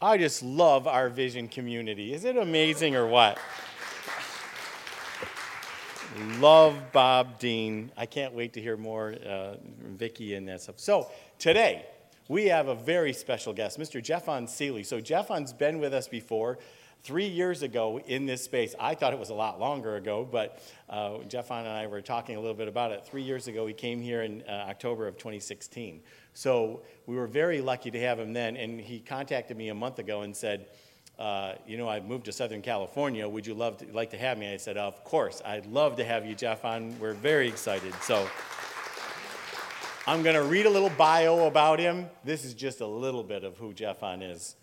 I just love our vision community. Is it amazing or what? love Bob Dean. I can't wait to hear more uh, Vicky and that stuff. So today we have a very special guest, Mr. Jeffon Seely. So Jeffon's been with us before. Three years ago in this space, I thought it was a lot longer ago, but uh, Jeffon and I were talking a little bit about it. Three years ago, he came here in uh, October of 2016. So we were very lucky to have him then, and he contacted me a month ago and said, uh, you know, I've moved to Southern California. Would you love to, like to have me? I said, of course. I'd love to have you, Jeffon. We're very excited. So I'm going to read a little bio about him. This is just a little bit of who Jeffon is.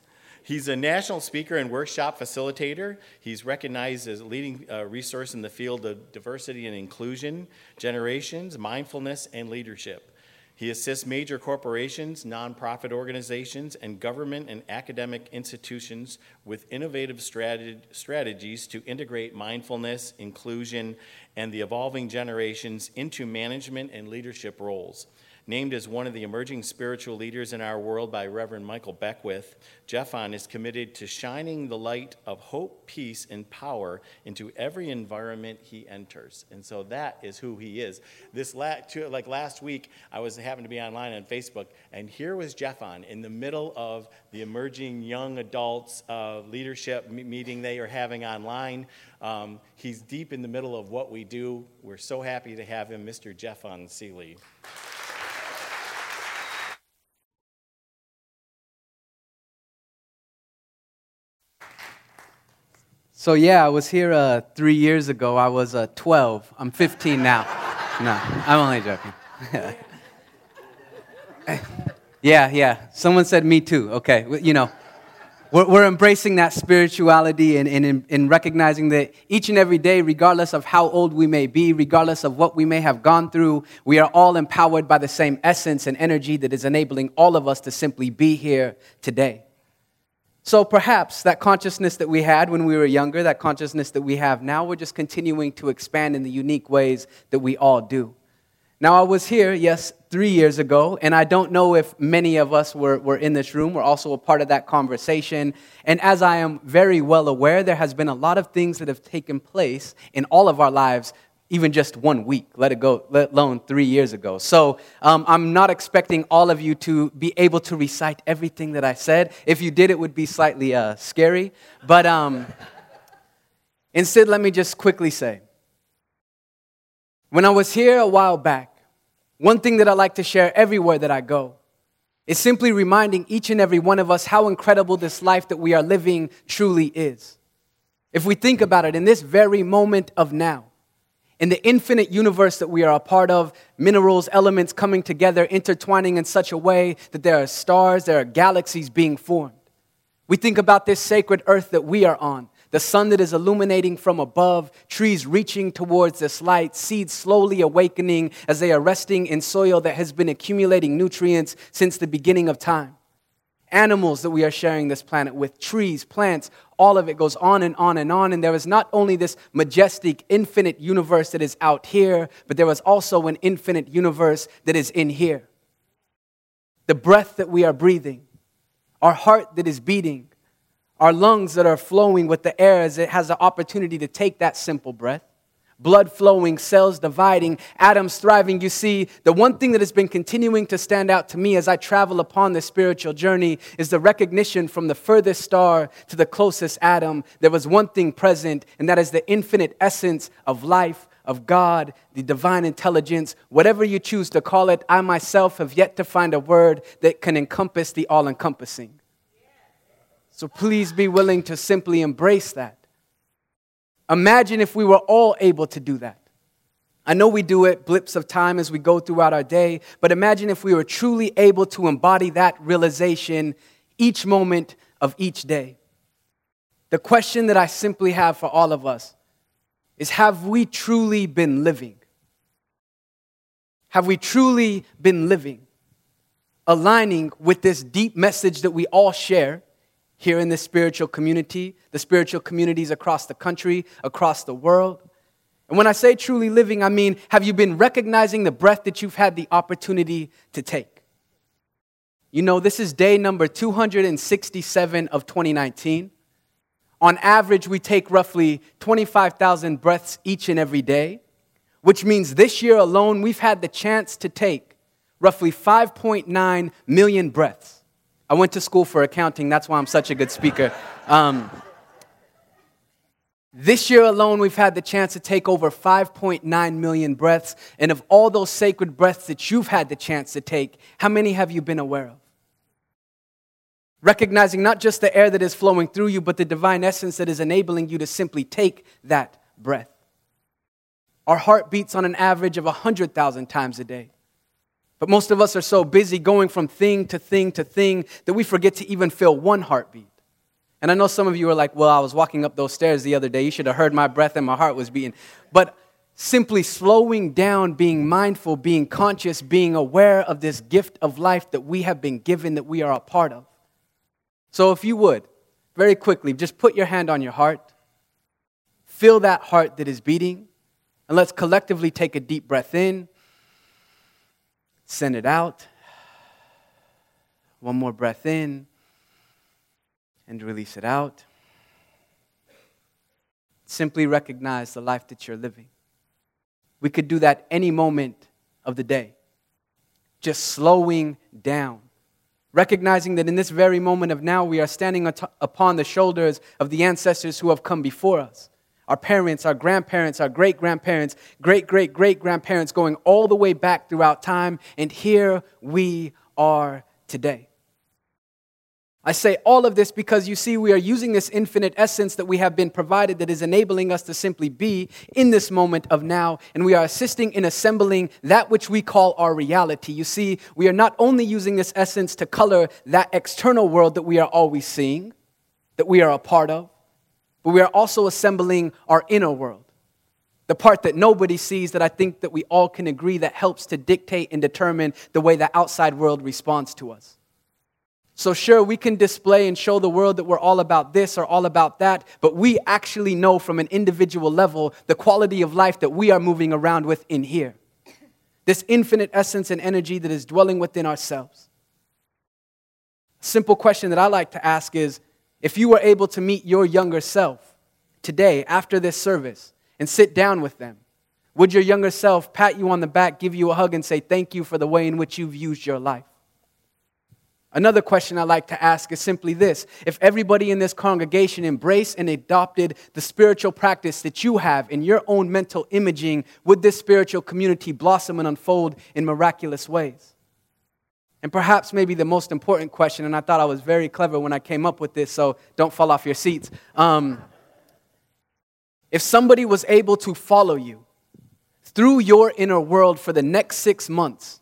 He's a national speaker and workshop facilitator. He's recognized as a leading uh, resource in the field of diversity and inclusion, generations, mindfulness, and leadership. He assists major corporations, nonprofit organizations, and government and academic institutions with innovative strategies to integrate mindfulness, inclusion, and the evolving generations into management and leadership roles. Named as one of the emerging spiritual leaders in our world by Reverend Michael Beckwith, Jeffon is committed to shining the light of hope, peace, and power into every environment he enters. And so that is who he is. This la- like last week, I was happened to be online on Facebook, and here was Jeffon in the middle of the emerging young adults uh, leadership meeting they are having online. Um, he's deep in the middle of what we do. We're so happy to have him, Mr. Jeffon Seely. So, yeah, I was here uh, three years ago. I was uh, 12. I'm 15 now. no, I'm only joking. yeah, yeah. Someone said me too. Okay, you know, we're, embracing that spirituality and, and, and recognizing that each and every day, regardless of how old we may be, regardless of what we may have gone through, we are all empowered by the same essence and energy that is enabling all of us to simply be here today. So perhaps that consciousness that we had when we were younger, that consciousness that we have now, we're just continuing to expand in the unique ways that we all do. Now, I was here, yes, three years ago, and I don't know if many of us were, were in this room. We're also a part of that conversation. And as I am very well aware, there has been a lot of things that have taken place in all of our lives even just one week, let it go, let alone three years ago. So um, I'm not expecting all of you to be able to recite everything that I said. If you did, it would be slightly uh, scary. But um, instead, let me just quickly say when I was here a while back, one thing that I like to share everywhere that I go is simply reminding each and every one of us how incredible this life that we are living truly is. If we think about it in this very moment of now, in the infinite universe that we are a part of, minerals, elements coming together, intertwining in such a way that there are stars, there are galaxies being formed. We think about this sacred earth that we are on, the sun that is illuminating from above, trees reaching towards this light, seeds slowly awakening as they are resting in soil that has been accumulating nutrients since the beginning of time animals that we are sharing this planet with, trees, plants, all of it goes on and on and on. And there is not only this majestic, infinite universe that is out here, but there is also an infinite universe that is in here. The breath that we are breathing, our heart that is beating, our lungs that are flowing with the air as it has the opportunity to take that simple breath blood flowing, cells dividing, atoms thriving. You see, the one thing that has been continuing to stand out to me as I travel upon this spiritual journey is the recognition from the furthest star to the closest atom. There was one thing present, and that is the infinite essence of life. Of God, the divine intelligence, whatever you choose to call it, I myself have yet to find a word that can encompass the all encompassing. So please be willing to simply embrace that. Imagine if we were all able to do that. I know we do it blips of time as we go throughout our day, but imagine if we were truly able to embody that realization each moment of each day. The question that I simply have for all of us is Have we truly been living? Have we truly been living? Aligning with this deep message that we all share here in this spiritual community, the spiritual communities across the country, across the world. And when I say truly living, I mean, have you been recognizing the breath that you've had the opportunity to take? You know, this is day number 267 of 2019. On average, we take roughly 25,000 breaths each and every day, which means this year alone, we've had the chance to take roughly 5.9 million breaths. I went to school for accounting, that's why I'm such a good speaker. Um, this year alone, we've had the chance to take over 5.9 million breaths. And of all those sacred breaths that you've had the chance to take, how many have you been aware of? Recognizing not just the air that is flowing through you, but the divine essence that is enabling you to simply take that breath. Our heart beats on an average of 100,000 times a day. But most of us are so busy going from thing to thing to thing that we forget to even feel one heartbeat. And I know some of you are like, well, I was walking up those stairs the other day. You should have heard my breath and my heart was beating. But simply slowing down, being mindful, being conscious, being aware of this gift of life that we have been given, that we are a part of. So if you would, very quickly, just put your hand on your heart, feel that heart that is beating, and let's collectively take a deep breath in, send it out. One more breath in and release it out. Simply recognize the life that you're living. We could do that any moment of the day. Just slowing down. Recognizing that in this very moment of now, we are standing upon the shoulders of the ancestors who have come before us our parents, our grandparents, our great grandparents, great great great grandparents, going all the way back throughout time. And here we are today. I say all of this because you see, we are using this infinite essence that we have been provided that is enabling us to simply be in this moment of now, and we are assisting in assembling that which we call our reality. You see, we are not only using this essence to color that external world that we are always seeing, that we are a part of, but we are also assembling our inner world. The part that nobody sees that I think that we all can agree that helps to dictate and determine the way the outside world responds to us. So, sure, we can display and show the world that we're all about this or all about that, but we actually know from an individual level the quality of life that we are moving around with in here. This infinite essence and energy that is dwelling within ourselves. Simple question that I like to ask is if you were able to meet your younger self today after this service and sit down with them, would your younger self pat you on the back, give you a hug, and say, Thank you for the way in which you've used your life? Another question I like to ask is simply this If everybody in this congregation embraced and adopted the spiritual practice that you have in your own mental imaging, would this spiritual community blossom and unfold in miraculous ways? And perhaps maybe the most important question, and I thought I was very clever when I came up with this, so don't fall off your seats. Um, if somebody was able to follow you through your inner world for the next six months,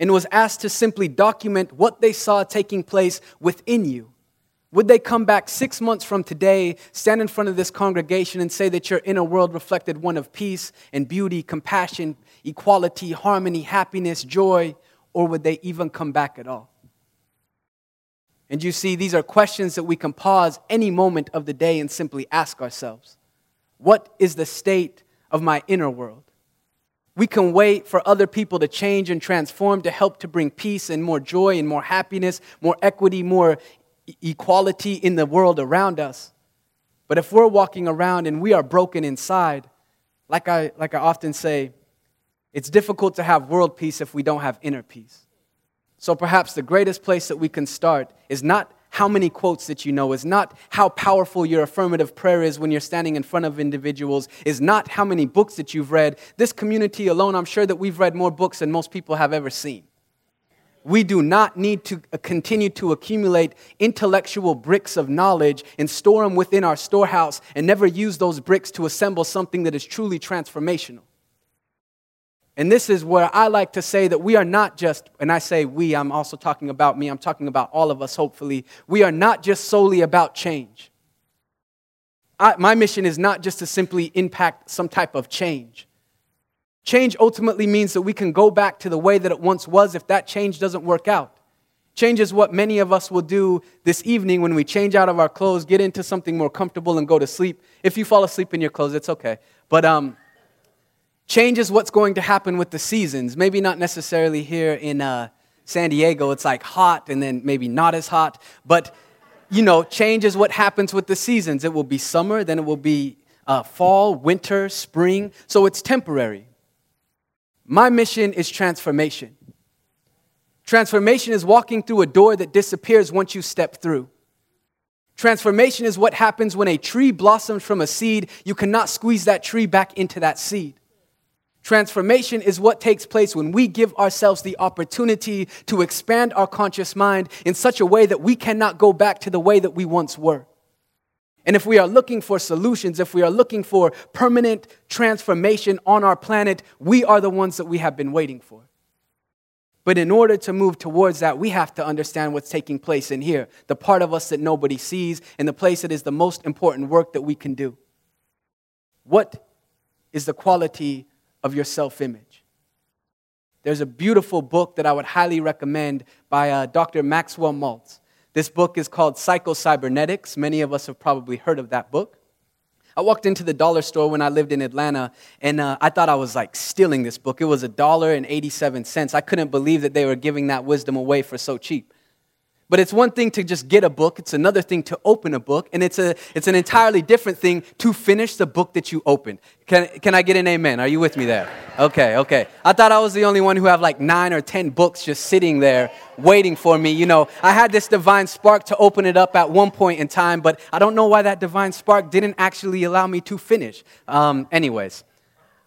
and was asked to simply document what they saw taking place within you, would they come back six months from today, stand in front of this congregation, and say that your inner world reflected one of peace and beauty, compassion, equality, harmony, happiness, joy, or would they even come back at all? And you see, these are questions that we can pause any moment of the day and simply ask ourselves What is the state of my inner world? We can wait for other people to change and transform to help to bring peace and more joy and more happiness, more equity, more equality in the world around us. But if we're walking around and we are broken inside, like I, like I often say, it's difficult to have world peace if we don't have inner peace. So perhaps the greatest place that we can start is not how many quotes that you know, is not how powerful your affirmative prayer is when you're standing in front of individuals, is not how many books that you've read. This community alone, I'm sure that we've read more books than most people have ever seen. We do not need to uh, continue to accumulate intellectual bricks of knowledge and store them within our storehouse and never use those bricks to assemble something that is truly transformational. And this is where I like to say that we are not just, and I say we, I'm also talking about me, I'm talking about all of us, hopefully. We are not just solely about change. I, my mission is not just to simply impact some type of change. Change ultimately means that we can go back to the way that it once was if that change doesn't work out. Change is what many of us will do this evening when we change out of our clothes, get into something more comfortable, and go to sleep. If you fall asleep in your clothes, it's okay. But um, changes what's going to happen with the seasons. Maybe not necessarily here in, uh, San Diego, it's like hot and then maybe not as hot. But, you know, change is what happens with the seasons. It will be summer, then it will be uh, fall, winter, spring. So it's temporary. My mission is transformation. Transformation is walking through a door that disappears once you step through. Transformation is what happens when a tree blossoms from a seed. You cannot squeeze that tree back into that seed. Transformation is what takes place when we give ourselves the opportunity to expand our conscious mind in such a way that we cannot go back to the way that we once were. And if we are looking for solutions, if we are looking for permanent transformation on our planet, we are the ones that we have been waiting for. But in order to move towards that, we have to understand what's taking place in here, the part of us that nobody sees, and the place that is the most important work that we can do. What is the quality of your self image? There's a beautiful book that I would highly recommend by uh, Dr. Maxwell Maltz. This book is called Psycho-Cybernetics. Many of us have probably heard of that book. I walked into the dollar store when I lived in Atlanta, and uh, I thought I was like stealing this book. It was a dollar and 87 cents. I couldn't believe that they were giving that wisdom away for so cheap. But it's one thing to just get a book, it's another thing to open a book, and it's, a, it's an entirely different thing to finish the book that you opened. Can, can I get an amen? Are you with me there? Okay, okay. I thought I was the only one who have like nine or ten books just sitting there waiting for me. You know, I had this divine spark to open it up at one point in time, but I don't know why that divine spark didn't actually allow me to finish. Um, anyways.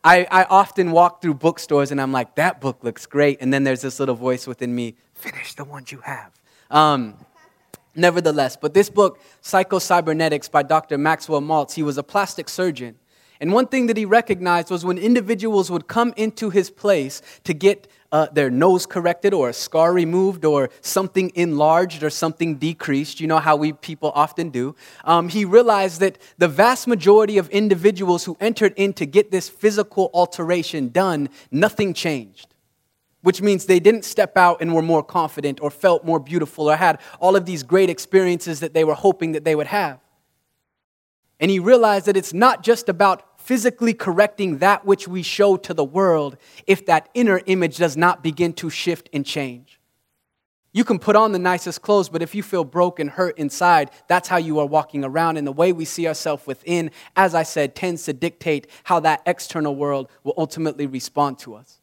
I, I often walk through bookstores and I'm like, that book looks great. And then there's this little voice within me, finish the ones you have. Um, nevertheless, but this book, Psycho-Cybernetics by Dr. Maxwell Maltz, he was a plastic surgeon. And one thing that he recognized was when individuals would come into his place to get uh, their nose corrected or a scar removed or something enlarged or something decreased, you know how we people often do, um, he realized that the vast majority of individuals who entered in to get this physical alteration done, nothing changed which means they didn't step out and were more confident or felt more beautiful or had all of these great experiences that they were hoping that they would have. And he realized that it's not just about physically correcting that which we show to the world if that inner image does not begin to shift and change. You can put on the nicest clothes, but if you feel broken, hurt inside, that's how you are walking around. And the way we see ourselves within, as I said, tends to dictate how that external world will ultimately respond to us.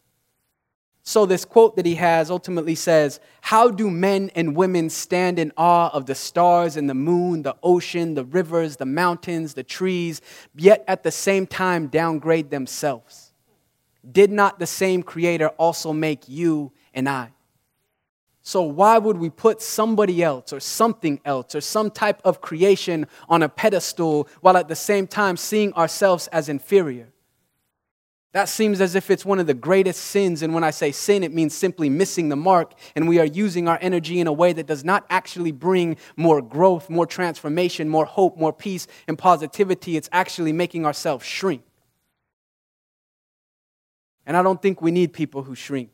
So, this quote that he has ultimately says, How do men and women stand in awe of the stars and the moon, the ocean, the rivers, the mountains, the trees, yet at the same time downgrade themselves? Did not the same Creator also make you and I? So, why would we put somebody else or something else or some type of creation on a pedestal while at the same time seeing ourselves as inferior? That seems as if it's one of the greatest sins. And when I say sin, it means simply missing the mark. And we are using our energy in a way that does not actually bring more growth, more transformation, more hope, more peace, and positivity. It's actually making ourselves shrink. And I don't think we need people who shrink,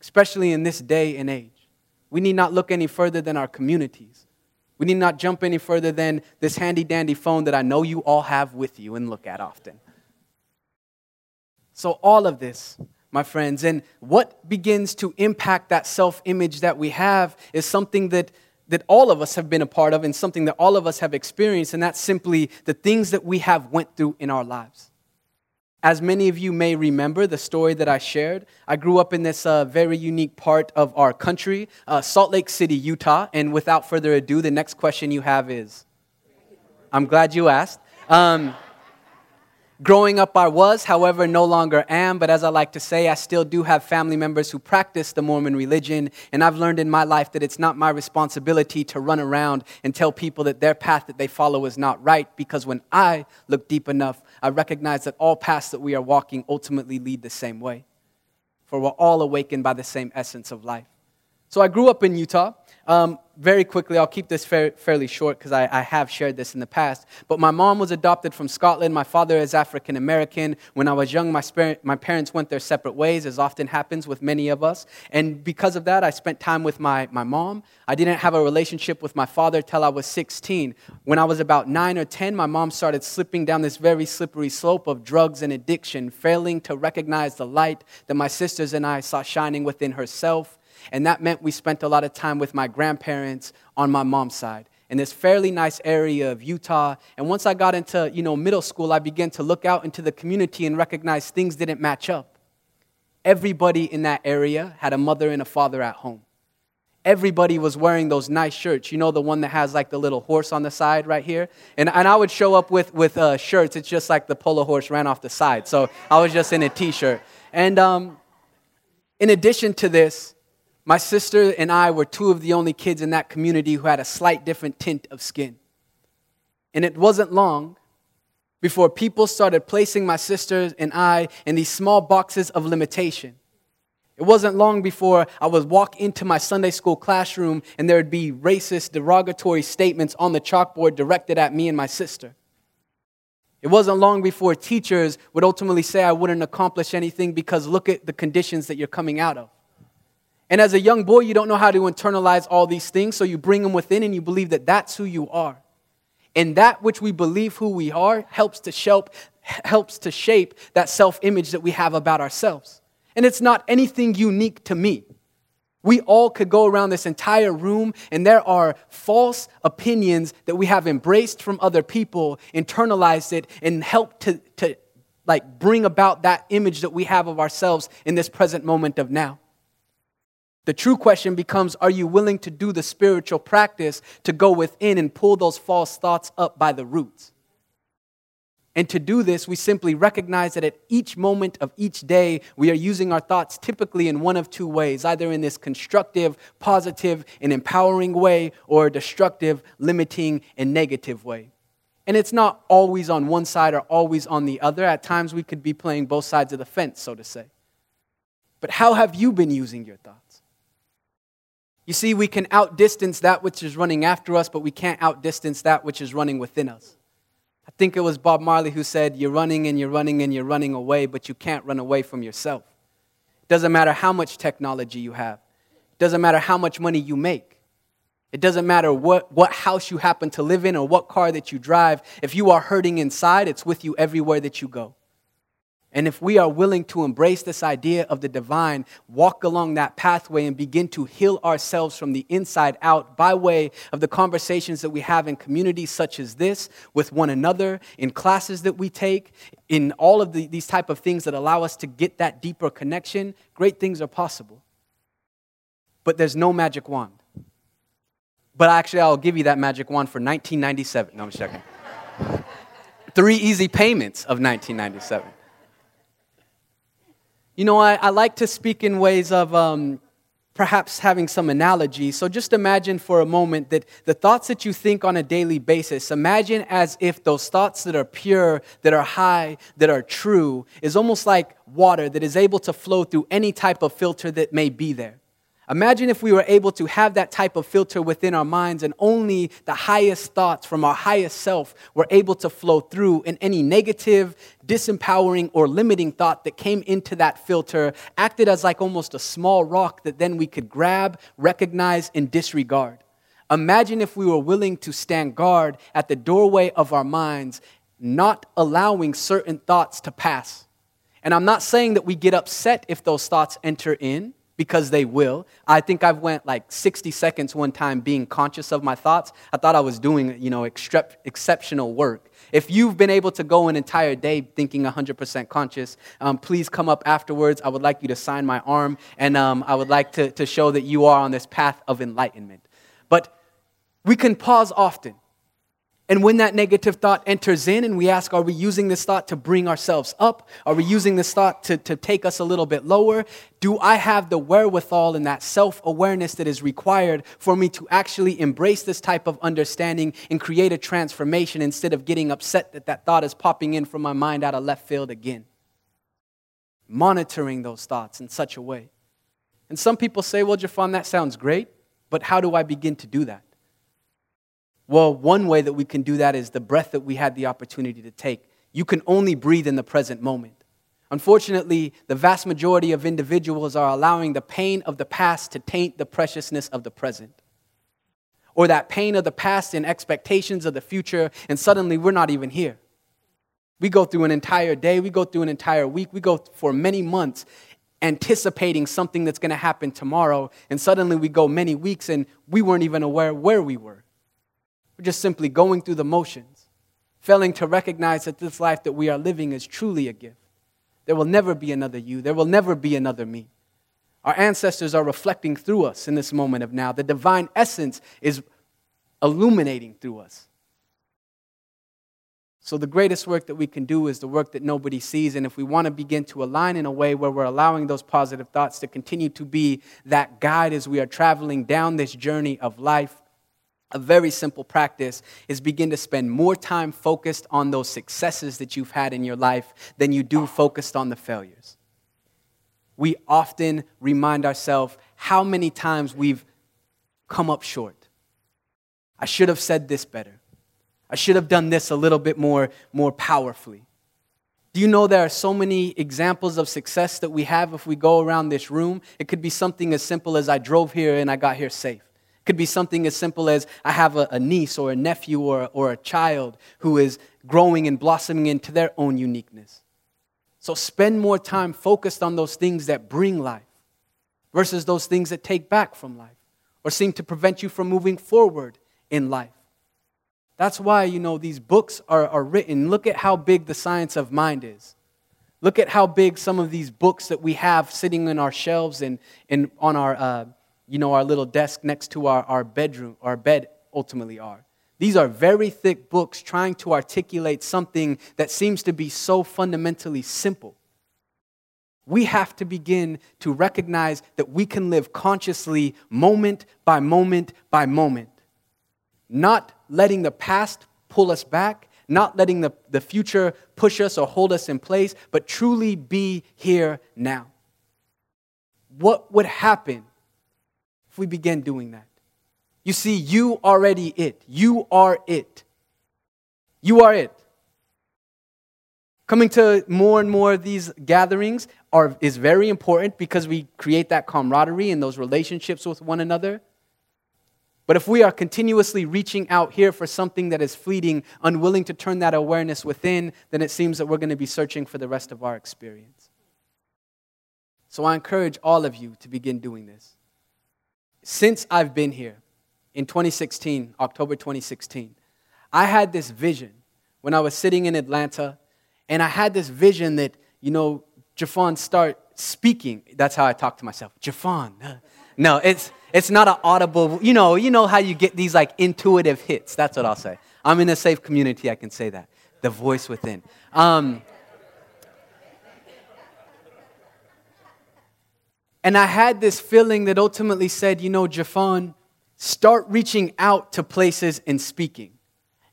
especially in this day and age. We need not look any further than our communities. We need not jump any further than this handy dandy phone that I know you all have with you and look at often. So, all of this, my friends, and what begins to impact that self image that we have is something that, that all of us have been a part of and something that all of us have experienced, and that's simply the things that we have went through in our lives. As many of you may remember the story that I shared, I grew up in this uh, very unique part of our country, uh, Salt Lake City, Utah. And without further ado, the next question you have is I'm glad you asked. Um, Growing up, I was, however, no longer am, but as I like to say, I still do have family members who practice the Mormon religion, and I've learned in my life that it's not my responsibility to run around and tell people that their path that they follow is not right, because when I look deep enough, I recognize that all paths that we are walking ultimately lead the same way, for we're all awakened by the same essence of life. So I grew up in Utah. Um, very quickly, I'll keep this fair, fairly short because I, I, have shared this in the past. But my mom was adopted from Scotland. My father is African American. When I was young, my, my parents went their separate ways, as often happens with many of us. And because of that, I spent time with my, my mom. I didn't have a relationship with my father till I was 16. When I was about 9 or 10, my mom started slipping down this very slippery slope of drugs and addiction, failing to recognize the light that my sisters and I saw shining within herself And that meant we spent a lot of time with my grandparents on my mom's side in this fairly nice area of Utah. And once I got into, you know, middle school, I began to look out into the community and recognize things didn't match up. Everybody in that area had a mother and a father at home. Everybody was wearing those nice shirts. You know, the one that has like the little horse on the side right here? And, and I would show up with, with uh, shirts. It's just like the polo horse ran off the side. So I was just in a t shirt. And um, in addition to this, my sister and I were two of the only kids in that community who had a slight different tint of skin. And it wasn't long before people started placing my sister and I in these small boxes of limitation. It wasn't long before I would walk into my Sunday school classroom and there would be racist, derogatory statements on the chalkboard directed at me and my sister. It wasn't long before teachers would ultimately say I wouldn't accomplish anything because look at the conditions that you're coming out of. And as a young boy, you don't know how to internalize all these things, so you bring them within and you believe that that's who you are. And that which we believe who we are helps to shape, helps to shape that self image that we have about ourselves. And it's not anything unique to me. We all could go around this entire room, and there are false opinions that we have embraced from other people, internalized it, and helped to, to like bring about that image that we have of ourselves in this present moment of now. The true question becomes Are you willing to do the spiritual practice to go within and pull those false thoughts up by the roots? And to do this, we simply recognize that at each moment of each day, we are using our thoughts typically in one of two ways either in this constructive, positive, and empowering way, or a destructive, limiting, and negative way. And it's not always on one side or always on the other. At times, we could be playing both sides of the fence, so to say. But how have you been using your thoughts? You see, we can outdistance that which is running after us, but we can't outdistance that which is running within us. I think it was Bob Marley who said, You're running and you're running and you're running away, but you can't run away from yourself. It doesn't matter how much technology you have, it doesn't matter how much money you make. It doesn't matter what, what house you happen to live in or what car that you drive. If you are hurting inside, it's with you everywhere that you go. And if we are willing to embrace this idea of the divine, walk along that pathway and begin to heal ourselves from the inside out by way of the conversations that we have in communities such as this, with one another, in classes that we take, in all of the, these type of things that allow us to get that deeper connection, great things are possible. But there's no magic wand. But actually, I'll give you that magic wand for 1997. No, I'm joking. Three easy payments of 1997. You know, I, I like to speak in ways of um, perhaps having some analogy. So just imagine for a moment that the thoughts that you think on a daily basis, imagine as if those thoughts that are pure, that are high, that are true, is almost like water that is able to flow through any type of filter that may be there. Imagine if we were able to have that type of filter within our minds and only the highest thoughts from our highest self were able to flow through, and any negative, disempowering, or limiting thought that came into that filter acted as like almost a small rock that then we could grab, recognize, and disregard. Imagine if we were willing to stand guard at the doorway of our minds, not allowing certain thoughts to pass. And I'm not saying that we get upset if those thoughts enter in because they will. I think I've went like 60 seconds one time being conscious of my thoughts. I thought I was doing, you know, exceptional work. If you've been able to go an entire day thinking 100% conscious, um, please come up afterwards. I would like you to sign my arm, and um, I would like to, to show that you are on this path of enlightenment. But we can pause often and when that negative thought enters in and we ask, are we using this thought to bring ourselves up? Are we using this thought to, to take us a little bit lower? Do I have the wherewithal and that self awareness that is required for me to actually embrace this type of understanding and create a transformation instead of getting upset that that thought is popping in from my mind out of left field again? Monitoring those thoughts in such a way. And some people say, well, Jeffon, that sounds great, but how do I begin to do that? Well, one way that we can do that is the breath that we had the opportunity to take. You can only breathe in the present moment. Unfortunately, the vast majority of individuals are allowing the pain of the past to taint the preciousness of the present. Or that pain of the past and expectations of the future, and suddenly we're not even here. We go through an entire day, we go through an entire week, we go for many months, anticipating something that's going to happen tomorrow, and suddenly we go many weeks and we weren't even aware where we were. We're just simply going through the motions, failing to recognize that this life that we are living is truly a gift. There will never be another you, there will never be another me. Our ancestors are reflecting through us in this moment of now. The divine essence is illuminating through us. So, the greatest work that we can do is the work that nobody sees. And if we want to begin to align in a way where we're allowing those positive thoughts to continue to be that guide as we are traveling down this journey of life, a very simple practice is begin to spend more time focused on those successes that you've had in your life than you do focused on the failures. We often remind ourselves how many times we've come up short. I should have said this better. I should have done this a little bit more, more powerfully. Do you know there are so many examples of success that we have if we go around this room? It could be something as simple as I drove here and I got here safe. Could be something as simple as I have a, a niece or a nephew or, or a child who is growing and blossoming into their own uniqueness. So spend more time focused on those things that bring life versus those things that take back from life or seem to prevent you from moving forward in life. That's why, you know, these books are, are written. Look at how big the science of mind is. Look at how big some of these books that we have sitting in our shelves and, and on our, uh, you know, our little desk next to our, our bedroom, our bed ultimately are. These are very thick books trying to articulate something that seems to be so fundamentally simple. We have to begin to recognize that we can live consciously moment by moment by moment not letting the past pull us back, not letting the, the future push us or hold us in place, but truly be here now. What would happen if we began doing that? You see, you already it. You are it. You are it. Coming to more and more of these gatherings are, is very important because we create that camaraderie and those relationships with one another. But if we are continuously reaching out here for something that is fleeting, unwilling to turn that awareness within, then it seems that we're going to be searching for the rest of our experience. So I encourage all of you to begin doing this. Since I've been here in 2016, October 2016, I had this vision when I was sitting in Atlanta, and I had this vision that, you know, Jeffon start speaking. That's how I talk to myself. Jeffon. No, it's it's not an audible, you know, you know how you get these like intuitive hits. That's what I'll say. I'm in a safe community, I can say that. The voice within. Um, and I had this feeling that ultimately said, you know, Jeffon, start reaching out to places and speaking.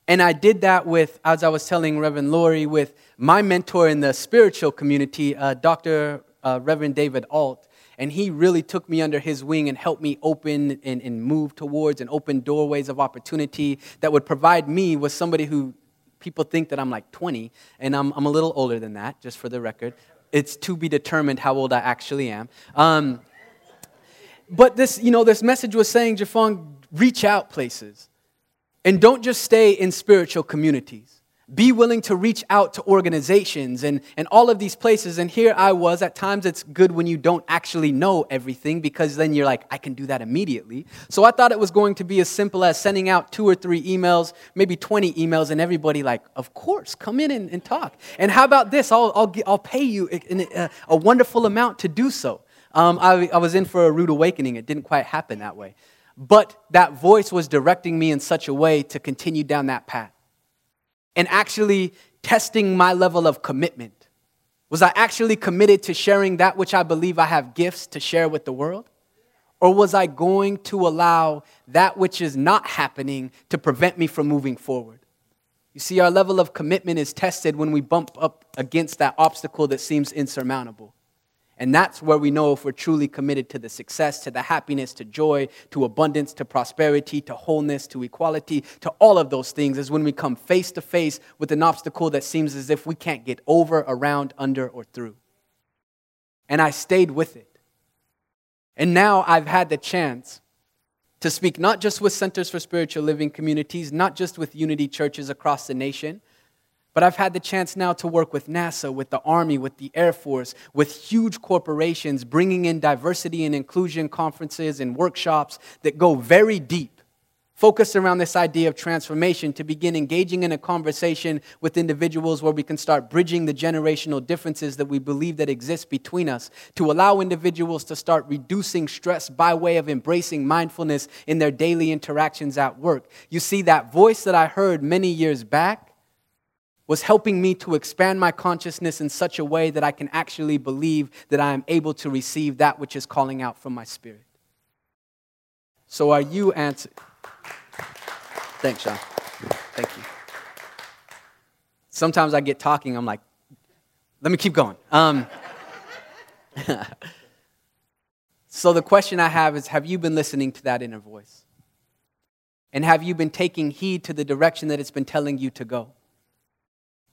And I did that with, as I was telling Reverend Laurie, with my mentor in the spiritual community, uh, Dr. Uh, Reverend David Alt and he really took me under his wing and helped me open and, and move towards and open doorways of opportunity that would provide me with somebody who people think that I'm like 20, and I'm, I'm a little older than that, just for the record. It's to be determined how old I actually am. Um, but this, you know, this message was saying, Jeffon, reach out places. And don't just stay in spiritual communities be willing to reach out to organizations and, and all of these places. And here I was. At times, it's good when you don't actually know everything because then you're like, I can do that immediately. So I thought it was going to be as simple as sending out two or three emails, maybe 20 emails, and everybody, like, of course, come in and, and talk. And how about this? I'll, I'll, I'll pay you a, a, wonderful amount to do so. Um, I, I was in for a rude awakening. It didn't quite happen that way. But that voice was directing me in such a way to continue down that path and actually testing my level of commitment? Was I actually committed to sharing that which I believe I have gifts to share with the world? Or was I going to allow that which is not happening to prevent me from moving forward? You see, our level of commitment is tested when we bump up against that obstacle that seems insurmountable. And that's where we know if we're truly committed to the success, to the happiness, to joy, to abundance, to prosperity, to wholeness, to equality, to all of those things, is when we come face to face with an obstacle that seems as if we can't get over, around, under, or through. And I stayed with it. And now I've had the chance to speak not just with Centers for Spiritual Living communities, not just with unity churches across the nation, But I've had the chance now to work with NASA, with the Army, with the Air Force, with huge corporations, bringing in diversity and inclusion conferences and workshops that go very deep, focused around this idea of transformation to begin engaging in a conversation with individuals where we can start bridging the generational differences that we believe that exist between us, to allow individuals to start reducing stress by way of embracing mindfulness in their daily interactions at work. You see, that voice that I heard many years back was helping me to expand my consciousness in such a way that I can actually believe that I am able to receive that which is calling out from my spirit. So, are you answering? Thanks, Sean. Thank you. Sometimes I get talking, I'm like, let me keep going. Um, so, the question I have is Have you been listening to that inner voice? And have you been taking heed to the direction that it's been telling you to go?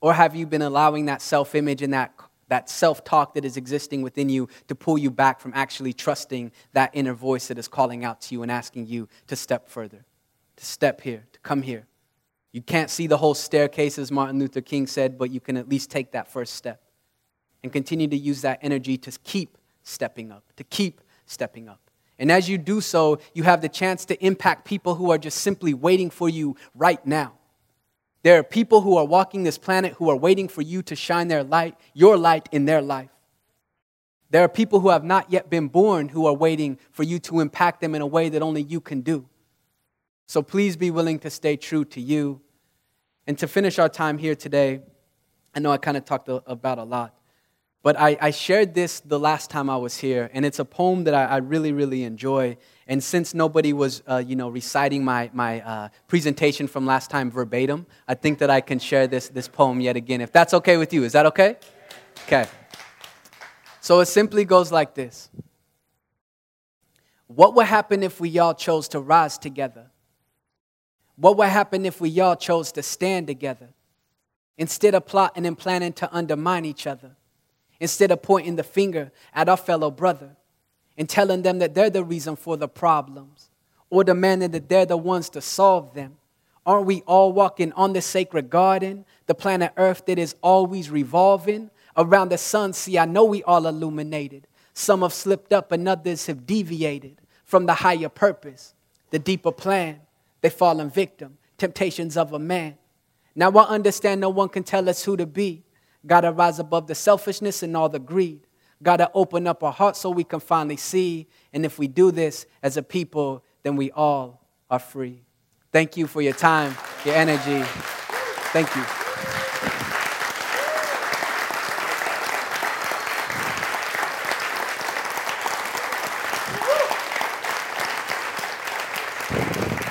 Or have you been allowing that self image and that, that self talk that is existing within you to pull you back from actually trusting that inner voice that is calling out to you and asking you to step further, to step here, to come here? You can't see the whole staircase, as Martin Luther King said, but you can at least take that first step and continue to use that energy to keep stepping up, to keep stepping up. And as you do so, you have the chance to impact people who are just simply waiting for you right now. There are people who are walking this planet who are waiting for you to shine their light, your light in their life. There are people who have not yet been born who are waiting for you to impact them in a way that only you can do. So please be willing to stay true to you. And to finish our time here today, I know I kind of talked about a lot, but I, I, shared this the last time I was here, and it's a poem that I, I really, really enjoy. And since nobody was, uh, you know, reciting my, my uh, presentation from last time verbatim, I think that I can share this, this poem yet again. If that's okay with you, is that okay? Okay. So it simply goes like this What would happen if we all chose to rise together? What would happen if we all chose to stand together? Instead of plotting and planning to undermine each other, instead of pointing the finger at our fellow brother, and telling them that they're the reason for the problems or demanding that they're the ones to solve them? Aren't we all walking on the sacred garden, the planet Earth that is always revolving around the sun? See, I know we all illuminated. Some have slipped up and others have deviated from the higher purpose, the deeper plan. They fallen victim, temptations of a man. Now I understand no one can tell us who to be. Gotta rise above the selfishness and all the greed. Got to open up our hearts so we can finally see. And if we do this as a people, then we all are free. Thank you for your time, your energy. Thank you.